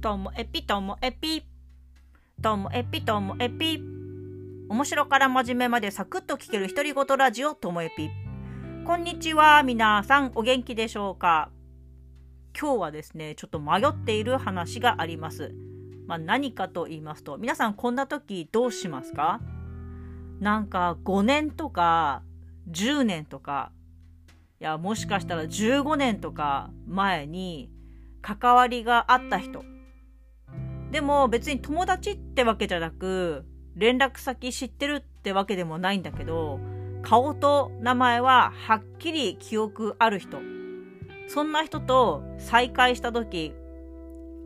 ともエピともエピともエピともエピ。面白から真面目までサクッと聞ける独り言ラジオともエピ。こんにちは皆さんお元気でしょうか。今日はですねちょっと迷っている話があります。まあ、何かと言いますと皆さんこんな時どうしますか？なんか5年とか10年とかいやもしかしたら15年とか前に関わりがあった人。でも別に友達ってわけじゃなく連絡先知ってるってわけでもないんだけど顔と名前ははっきり記憶ある人。そんな人と再会した時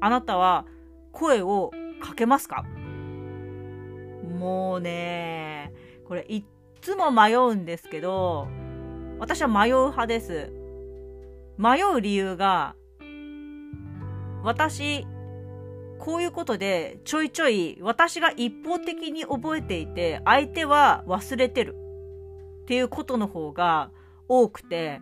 あなたは声をかけますか？もうねこれいっつも迷うんですけど私は迷う派です。迷う理由が私こういうことでちょいちょい私が一方的に覚えていて相手は忘れてる。っていうことの方が多くて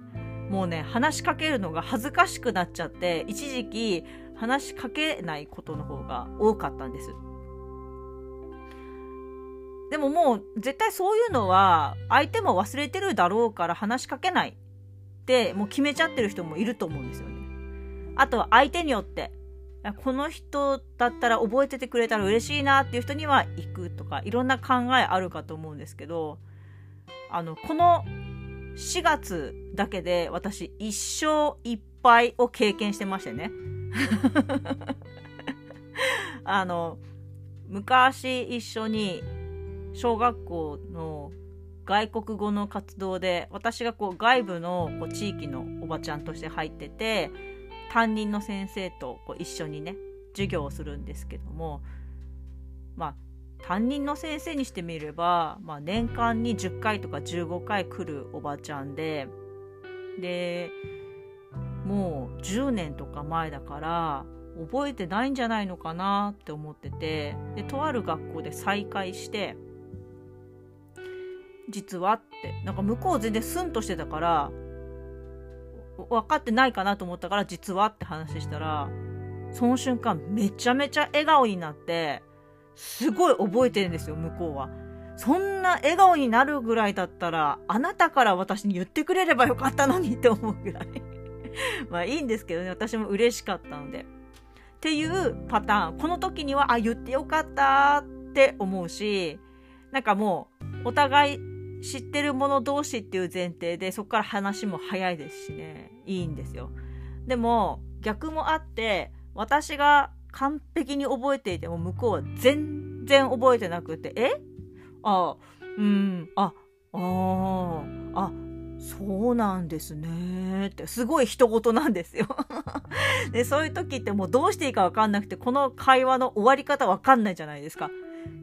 もうね話しかけるのが恥ずかしくなっちゃって一時期話しかけないことの方が多かったんです。でももう絶対そういうのは相手も忘れてるだろうから話しかけないってもう決めちゃってる人もいると思うんですよね。あとは相手によって。この人だったら覚えててくれたら嬉しいなっていう人には行くとかいろんな考えあるかと思うんですけどあのこの4月だけで私一生いっぱいを経験してましてね。あの昔一緒に小学校の外国語の活動で私がこう外部のこう地域のおばちゃんとして入ってて担任の先生とこう一緒にね授業をするんですけどもまあ担任の先生にしてみれば、まあ、年間に10回とか15回来るおばちゃんででもう10年とか前だから覚えてないんじゃないのかなって思っててでとある学校で再会して実はってなんか向こう全然スンとしてたから分かってないかなと思ったから実はって話したらその瞬間めちゃめちゃ笑顔になってすごい覚えてるんですよ向こうは。そんな笑顔になるぐらいだったらあなたから私に言ってくれればよかったのにって思うぐらい まあいいんですけどね私も嬉しかったので。っていうパターンこの時にはあ言ってよかったって思うしなんかもうお互い知ってる者同士っていう前提でそこから話も早いですしね。いいんですよ。でも逆もあって私が完璧に覚えていても向こうは全然覚えてなくてえ？あうんあああそうなんですねってすごい人事なんですよ。でそういう時ってもうどうしていいか分かんなくてこの会話の終わり方分かんないじゃないですか。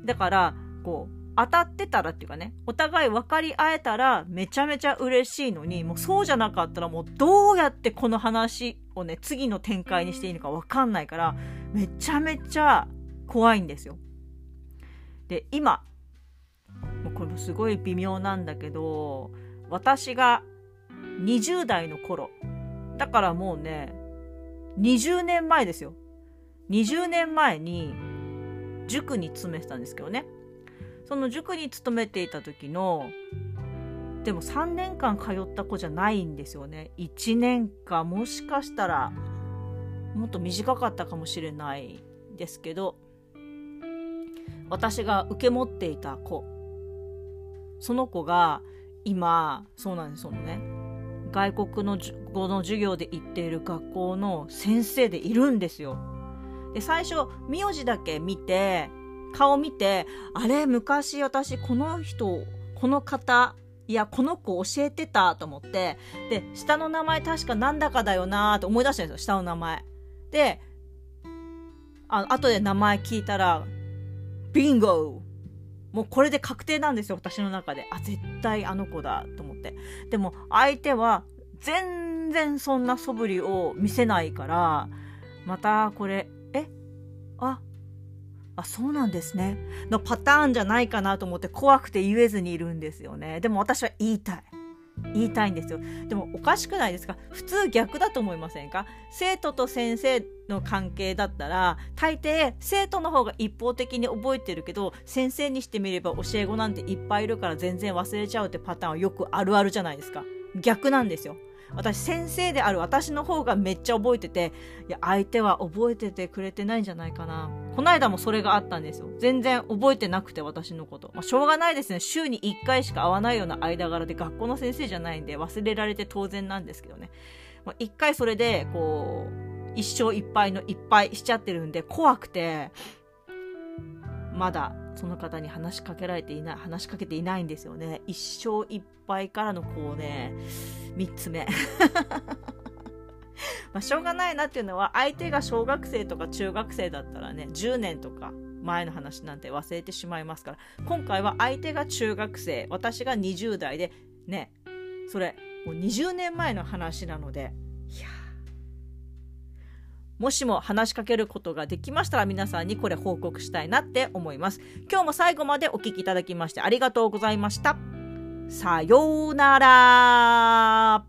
だからこう当たってたらっていうかねお互い分かり合えたらめちゃめちゃ嬉しいのにもうそうじゃなかったらもうどうやってこの話をね次の展開にしていいのか分かんないからめちゃめちゃ怖いんですよ。で今もうこれもすごい微妙なんだけど私が20代の頃だからもうね20年前ですよ。20年前に塾に勤めてたんですけどねその塾に勤めていた時のでも3年間通った子じゃないんですよね1年かもしかしたらもっと短かったかもしれないですけど私が受け持っていた子その子が今そうなんですそのね外国の語の授業で行っている学校の先生でいるんですよ。で最初名字だけ見て顔見てあれ昔私この人この方いやこの子教えてたと思ってで下の名前確かなんだかだよなと思い出したんですよ下の名前。であ後で名前聞いたらビンゴ!もうこれで確定なんですよ私の中で。あ絶対あの子だと思って。でも相手は全然そんな素振りを見せないからまたこれえ？あ？あそうなんですね。のパターンじゃないかなと思って怖くて言えずにいるんですよね。でも私は言いたい。言いたいんですよ。でもおかしくないですか？普通逆だと思いませんか？生徒と先生の関係だったら大抵生徒の方が一方的に覚えてるけど先生にしてみれば教え子なんていっぱいいるから全然忘れちゃうってパターンはよくあるあるじゃないですか。逆なんですよ。私先生である私の方がめっちゃ覚えてていや相手は覚えててくれてないんじゃないかな。この間もそれがあったんですよ。全然覚えてなくて私のこと、まあ、しょうがないですね。週に1回しか会わないような間柄で学校の先生じゃないんで忘れられて当然なんですけどね、まあ、1回それでこう一生いっぱいのいっぱいしちゃってるんで怖くてまだその方に話しかけられていない話しかけていないんですよね。一生いっぱいからのこうね3つ目。まあしょうがないなっていうのは相手が小学生とか中学生だったらね10年とか前の話なんて忘れてしまいますから今回は相手が中学生私が20代でねそれもう20年前の話なのでいやもしも話しかけることができましたら皆さんにこれ報告したいなって思います。今日も最後までお聴きいただきましてありがとうございました。さようなら